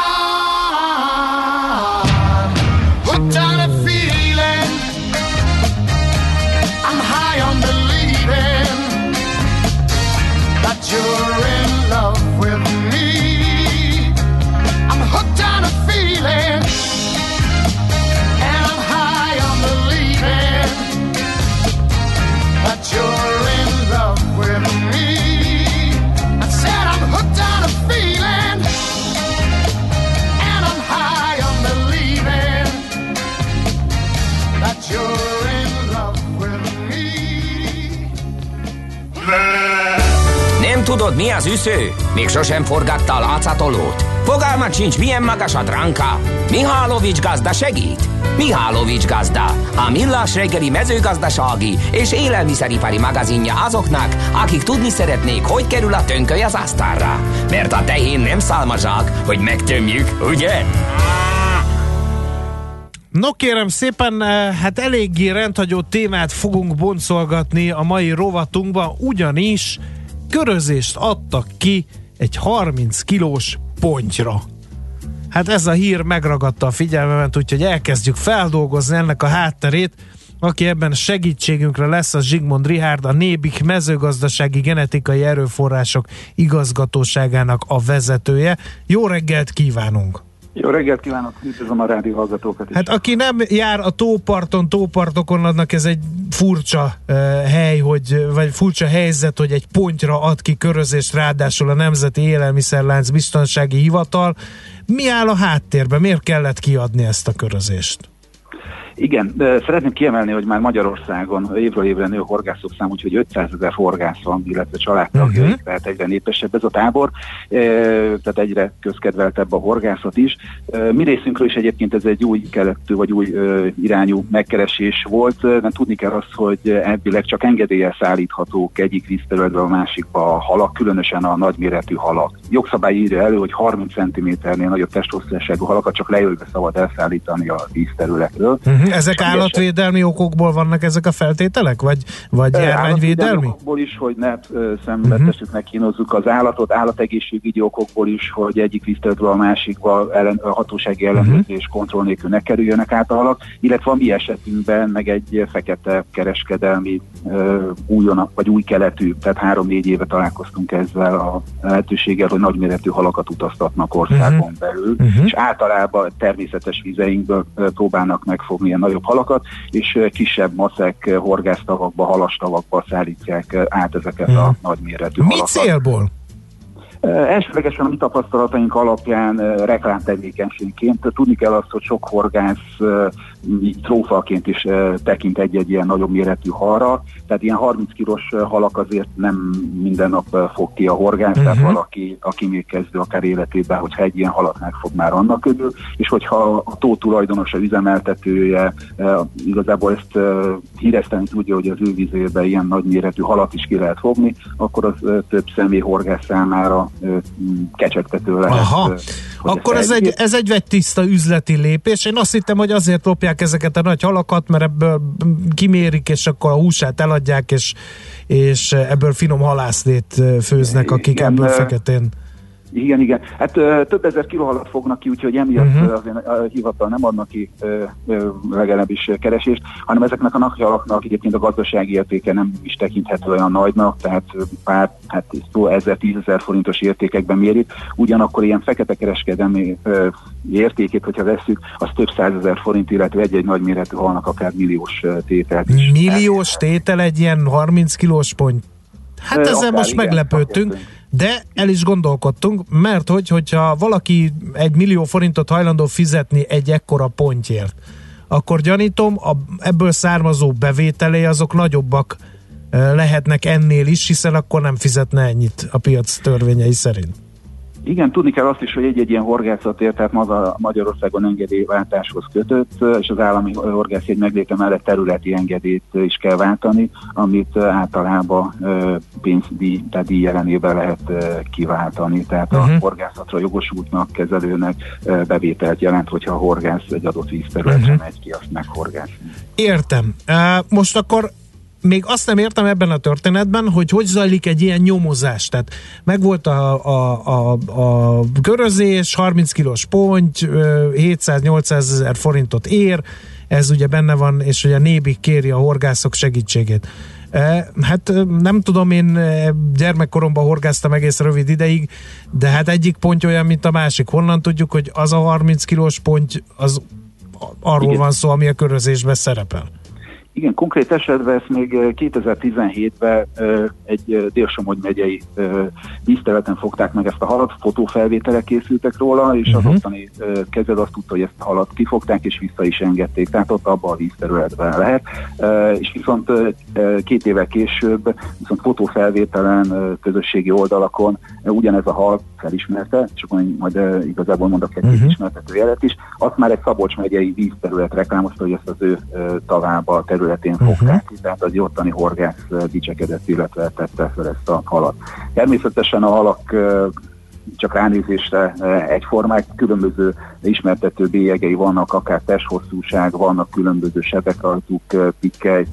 Tudod, mi az üsző? Még sosem forgatta a látszatolót? Fogalmat sincs, milyen magas a dránka? Mihálovics gazda segít? Mihálovics gazda, a millás reggeli mezőgazdasági és élelmiszeripari magazinja azoknak, akik tudni szeretnék, hogy kerül a tönköly az asztalra. Mert a tehén nem szálmazsák, hogy megtömjük, ugye? No kérem szépen, eh, hát eléggé rendhagyó témát fogunk boncolgatni a mai rovatunkban, ugyanis körözést adtak ki egy 30 kilós pontyra. Hát ez a hír megragadta a figyelmemet, úgyhogy elkezdjük feldolgozni ennek a hátterét. Aki ebben segítségünkre lesz, az Zsigmond Rihárd, a Nébik mezőgazdasági genetikai erőforrások igazgatóságának a vezetője. Jó reggelt kívánunk! Jó reggelt kívánok, üdvözlöm a rádió hallgatókat is. Hát aki nem jár a tóparton, tópartokon, annak ez egy furcsa uh, hely, hogy, vagy furcsa helyzet, hogy egy pontyra ad ki körözést, ráadásul a Nemzeti Élelmiszerlánc Biztonsági Hivatal. Mi áll a háttérben? Miért kellett kiadni ezt a körözést? Igen, szeretném kiemelni, hogy már Magyarországon évről évre nő a horgászok szám, úgyhogy 500 ezer horgász van, illetve családtagjaik, uh-huh. tehát egyre népesebb ez a tábor, tehát egyre közkedveltebb a horgászat is. Mi részünkről is egyébként ez egy új keletű vagy új irányú megkeresés volt, de tudni kell azt, hogy elvileg csak engedéllyel szállíthatók egyik vízterületbe a másikba a halak, különösen a nagyméretű halak. Jogszabály írja elő, hogy 30 cm-nél nagyobb testhosszúságú halakat csak leülve szabad elszállítani a vízterületről. Uh-huh. Ezek állatvédelmi okokból vannak ezek a feltételek? Vagy, vagy járványvédelmi? okokból is, hogy ne szenvedtessük, uh-huh. meg kínozzuk az állatot, állategészségügyi okokból is, hogy egyik vízterületről a másikba ellen, hatósági ellenőrzés uh-huh. kontroll nélkül ne kerüljönek át a halak, illetve a mi esetünkben meg egy fekete kereskedelmi uh, újon, vagy új keletű, tehát három-négy éve találkoztunk ezzel a lehetőséggel, hogy nagyméretű halakat utaztatnak országon uh-huh. belül, uh-huh. és általában természetes vizeinkből próbálnak megfogni ilyen nagyobb halakat, és kisebb maszek horgásztavakba, halastavakba szállítják át ezeket hmm. a nagyméretű Mi halakat. célból? Elsőlegesen a mi tapasztalataink alapján reklámtevékenységként tudni kell azt, hogy sok horgász így trófaként is tekint egy-egy ilyen nagyobb méretű halra, tehát ilyen 30 kilós halak azért nem minden nap fog ki a horgász, uh-huh. tehát valaki, aki még kezdő akár életében, hogyha egy ilyen halat megfog már annak körül, és hogyha a tó tulajdonosa, üzemeltetője igazából ezt híreszteni tudja, hogy az ő vizébe ilyen nagy méretű halat is ki lehet fogni, akkor az több személy horgász számára kecsegtető lehet. Aha. Akkor ez egy, ez egy tiszta üzleti lépés. Én azt hittem, hogy azért lopják ezeket a nagy halakat, mert ebből kimérik, és akkor a húsát eladják, és, és ebből finom halászlét főznek, akik Igen, ebből feketén igen, igen. Hát ö, több ezer kilóhalat fognak ki, úgyhogy emiatt uh-huh. azért a hivatal nem adnak ki ö, ö, legalábbis keresést, hanem ezeknek a napjalaknak egyébként a gazdasági értéke nem is tekinthető olyan nagynak, tehát pár, hát szó ezer, tízezer forintos értékekben mérik. Ugyanakkor ilyen fekete kereskedelmi ö, értékét, hogyha vesszük, az több százezer forint, illetve egy-egy nagyméretű halnak akár milliós tételt is. Milliós tétel egy ilyen 30 kilós pont? Hát ezzel most igen, meglepődtünk. De el is gondolkodtunk, mert hogy, hogyha valaki egy millió forintot hajlandó fizetni egy ekkora pontjért, akkor gyanítom, a, ebből származó bevételé azok nagyobbak lehetnek ennél is, hiszen akkor nem fizetne ennyit a piac törvényei szerint. Igen, tudni kell azt is, hogy egy-egy ilyen horgászatért, tehát maga Magyarországon engedélyváltáshoz kötött, és az állami horgászjegy megléte mellett területi engedélyt is kell váltani, amit általában pénzdíj, tehát díj jelenében lehet kiváltani. Tehát uh-huh. a horgászatra jogosultnak, kezelőnek bevételt jelent, hogyha a horgász egy adott vízterületre uh-huh. megy ki, azt meghorgászni. Értem. Most akkor még azt nem értem ebben a történetben, hogy hogy zajlik egy ilyen nyomozás. Tehát megvolt a, a, a, a körözés, 30 kilós ponty, 700-800 ezer forintot ér, ez ugye benne van, és ugye a Nébik kéri a horgászok segítségét. Hát nem tudom, én gyermekkoromban horgáztam egész rövid ideig, de hát egyik pont olyan, mint a másik. Honnan tudjuk, hogy az a 30 kilós ponty, az arról Igen. van szó, ami a körözésben szerepel? Igen, konkrét esetben ezt még 2017-ben egy Délsomogy megyei vízterületen fogták meg ezt a halat, fotófelvételek készültek róla, és uh-huh. az ottani kezed azt tudta, hogy ezt a halat kifogták, és vissza is engedték, tehát ott abban a vízterületben lehet. És viszont két évvel később, viszont fotófelvételen, közösségi oldalakon ugyanez a hal felismerte, és akkor majd igazából mondok egy uh-huh. ismertető jelet is, azt már egy Szabolcs megyei vízterület reklámozta, hogy ezt az ő tavába területén uh-huh. fogták ki, tehát az ottani horgász dicsekedett, illetve tette fel ezt a halat. Természetesen a halak csak ránézésre egyformák, különböző ismertető bélyegei vannak, akár testhosszúság, vannak különböző sebek rajtuk, pikkely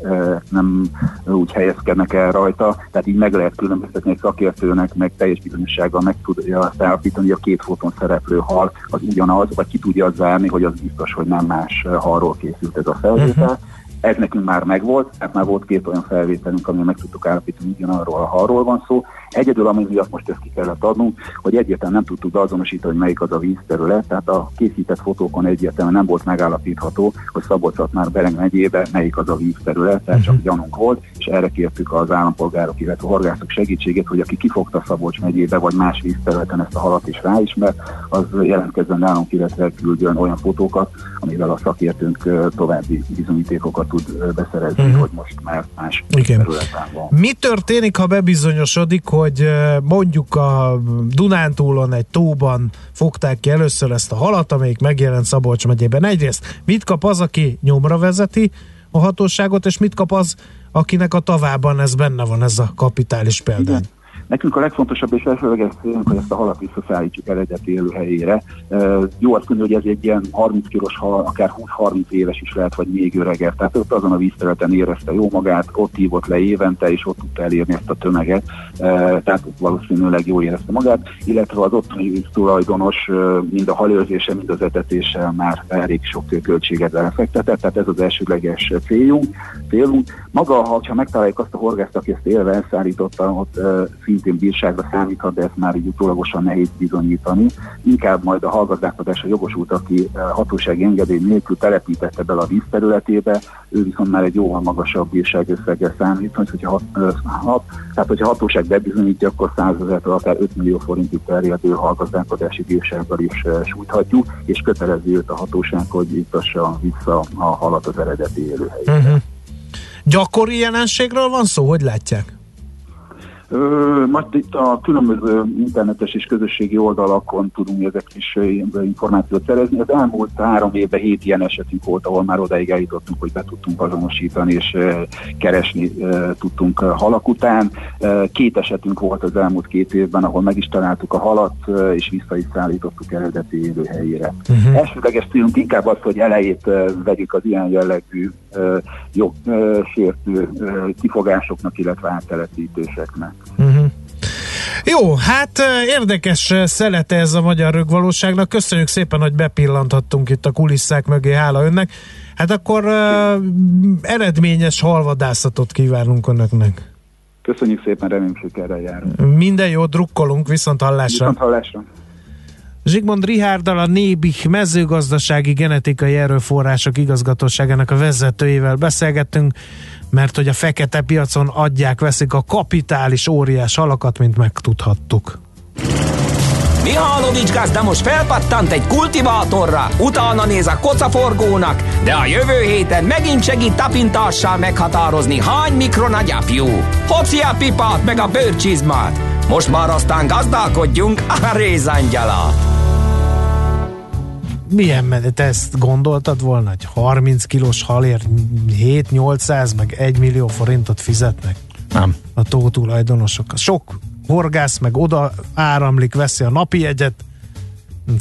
nem úgy helyezkednek el rajta, tehát így meg lehet különböztetni egy szakértőnek, meg teljes bizonyossággal meg tudja azt állapítani, hogy a két foton szereplő hal az ugyanaz, vagy ki tudja az zárni, hogy az biztos, hogy nem más halról készült ez a felvétel. Uh-huh ez nekünk már megvolt, tehát már volt két olyan felvételünk, amivel meg tudtuk állapítani, ugyanarról a halról van szó. Egyedül, ami miatt most ezt ki kellett adnunk, hogy egyértelműen nem tudtuk beazonosítani, hogy melyik az a vízterület, tehát a készített fotókon egyértelműen nem volt megállapítható, hogy szabolcs már Bereng megyébe melyik az a vízterület, tehát csak mhm. gyanunk volt, és erre kértük az állampolgárok, illetve a horgászok segítségét, hogy aki kifogta Szabolcs megyébe, vagy más vízterületen ezt a halat is ráismer, az jelentkezzen nálunk, illetve küldjön olyan fotókat, amivel a szakértőnk további bizonyítékokat tud beszerezni, uh-huh. hogy most már más Igen. területen van. Mi történik, ha bebizonyosodik, hogy mondjuk a Dunántúlon egy tóban fogták ki először ezt a halat, amelyik megjelent Szabolcs megyében. Egyrészt mit kap az, aki nyomra vezeti a hatóságot, és mit kap az, akinek a tavában ez benne van, ez a kapitális példány? Nekünk a legfontosabb és elsőleges célunk, hogy ezt a halat visszaszállítsuk eredeti élőhelyére. Jó azt mondani, hogy ez egy ilyen 30 kilós hal, akár 20-30 éves is lehet, vagy még öregebb. Tehát ott azon a vízterületen érezte jó magát, ott hívott le évente, és ott tudta elérni ezt a tömeget. Tehát ott valószínűleg jól érezte magát, illetve az ottani tulajdonos mind a halőrzése, mind az etetése már elég sok költséget belefektetett, tehát ez az elsőleges céljunk. célunk. Maga, ha megtaláljuk azt a horgászt, aki ezt élve elszállította, ott szintén bírságra számíthat, de ezt már így utólagosan nehéz bizonyítani. Inkább majd a hallgazdálkodás a jogosult, aki eh, hatósági engedély nélkül telepítette bele a vízterületébe, ő viszont már egy jóval magasabb bírságösszeggel számít, hogy hogyha, eh, hat, tehát hogyha hatóság bebizonyítja, akkor 100 ezertől akár 5 millió forintig terjedő hallgazdálkodási bírsággal is uh, sújthatjuk, és kötelezi őt a hatóság, hogy juttassa vissza a halat az eredeti élőhelyére. Uh-huh. Gyakori jelenségről van szó, hogy látják? Majd itt a különböző internetes és közösségi oldalakon tudunk ezek is információt szerezni. Az elmúlt három évben hét ilyen esetünk volt, ahol már odaig eljutottunk, hogy be tudtunk azonosítani és keresni tudtunk halak után. Két esetünk volt az elmúlt két évben, ahol meg is találtuk a halat, és vissza is szállítottuk eredeti élőhelyére. Uh-huh. Elsőleges célunk inkább az, hogy elejét vegyük az ilyen jellegű jogsértő kifogásoknak, illetve áttelepítéseknek. Uh-huh. Jó, hát érdekes szelete ez a magyar rögvalóságnak. Köszönjük szépen, hogy bepillanthattunk itt a kulisszák mögé, hála önnek. Hát akkor uh, eredményes halvadászatot kívánunk önöknek. Köszönjük szépen, remélem sikerrel járunk. Minden jó, drukkolunk, viszont hallásra. Viszont hallásra. Zsigmond Rihárdal a Nébih mezőgazdasági genetikai erőforrások igazgatóságának a vezetőjével beszélgettünk, mert hogy a fekete piacon adják, veszik a kapitális óriás halakat, mint megtudhattuk. Mihálovics gazda most felpattant egy kultivátorra, utána néz a kocaforgónak, de a jövő héten megint segít tapintással meghatározni, hány mikron a gyapjú. Hopszi a pipát meg a bőrcsizmát! Most már aztán gazdálkodjunk a rézangyala! Milyen menet, ezt gondoltad volna, hogy 30 kilós halért 7-800 meg 1 millió forintot fizetnek? Nem. A tó tulajdonosok. Sok horgász meg oda áramlik, veszi a napi egyet,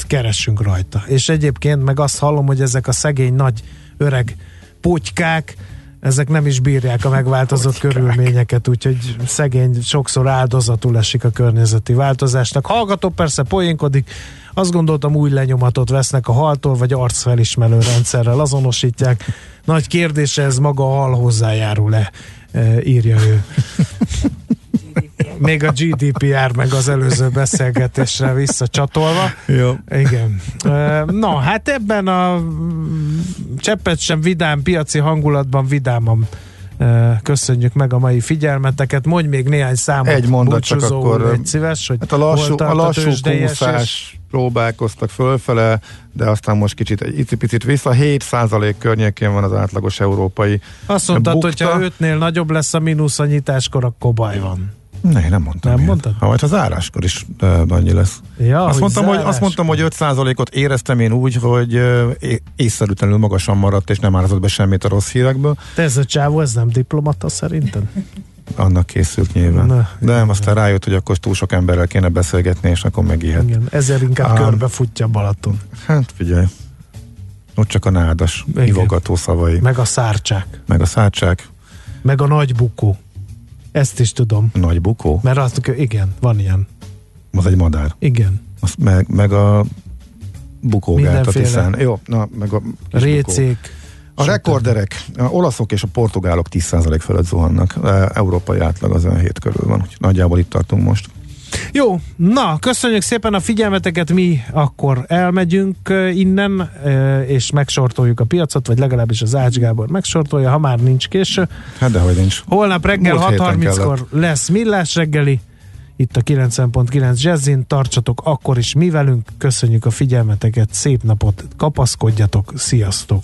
keressünk rajta. És egyébként meg azt hallom, hogy ezek a szegény nagy öreg potykák, ezek nem is bírják a megváltozott körülményeket, úgyhogy szegény sokszor áldozatul esik a környezeti változásnak. Hallgató persze poénkodik, azt gondoltam új lenyomatot vesznek a haltól, vagy arcfelismerő rendszerrel azonosítják. Nagy kérdése ez maga a hal hozzájárul-e, e, írja ő. Még a GDPR meg az előző beszélgetésre visszacsatolva. Jó. Igen. E, Na, hát ebben a cseppet sem vidám piaci hangulatban vidáman e, köszönjük meg a mai figyelmeteket. Mondj még néhány számot. Egy mondat csak akkor. Légy szíves, hogy Hát a lassú, a lassú kúszás próbálkoztak fölfele, de aztán most kicsit egy icipicit vissza. 7% környékén van az átlagos európai Azt mondtad, bukta. hogyha ötnél nagyobb lesz a mínusz a nyitáskor, akkor baj van. Ne, nem mondtam. Nem ilyet. mondtad? Ha majd az áráskor is uh, annyi lesz. Ja, azt, mondtam, hogy, zárás. azt mondtam, hogy 5%-ot éreztem én úgy, hogy uh, észszerűtlenül magasan maradt, és nem árazott be semmit a rossz hírekből. Te ez a csávó, ez nem diplomata szerinted? Annak készült nyilván. Na, de nem, aztán rájött, hogy akkor túl sok emberrel kéne beszélgetni, és akkor megijedt. Igen, ezért inkább Ám. körbe futja a Balaton. Hát figyelj, ott csak a nádas, Igen. hívogató szavai, meg, a szárcsák. meg a szácsák, Meg a nagy bukó. Ezt is tudom. nagy bukó, Mert azt, igen, van ilyen. az egy madár. Igen. Az, meg, meg a bukógát a. Jó, na, meg a kis bukó. A rekorderek, a olaszok és a portugálok 10% fölött zuhannak. E, Európai átlag az olyan 7 körül van, úgyhogy nagyjából itt tartunk most. Jó, na, köszönjük szépen a figyelmeteket, mi akkor elmegyünk ö, innen, ö, és megsortoljuk a piacot, vagy legalábbis az Ács Gábor megsortolja, ha már nincs késő. Hát dehogy nincs. Holnap reggel Múlt héten 6.30-kor lesz millás reggeli, itt a 90.9 Jazzin, tartsatok akkor is mi velünk, köszönjük a figyelmeteket, szép napot, kapaszkodjatok, sziasztok!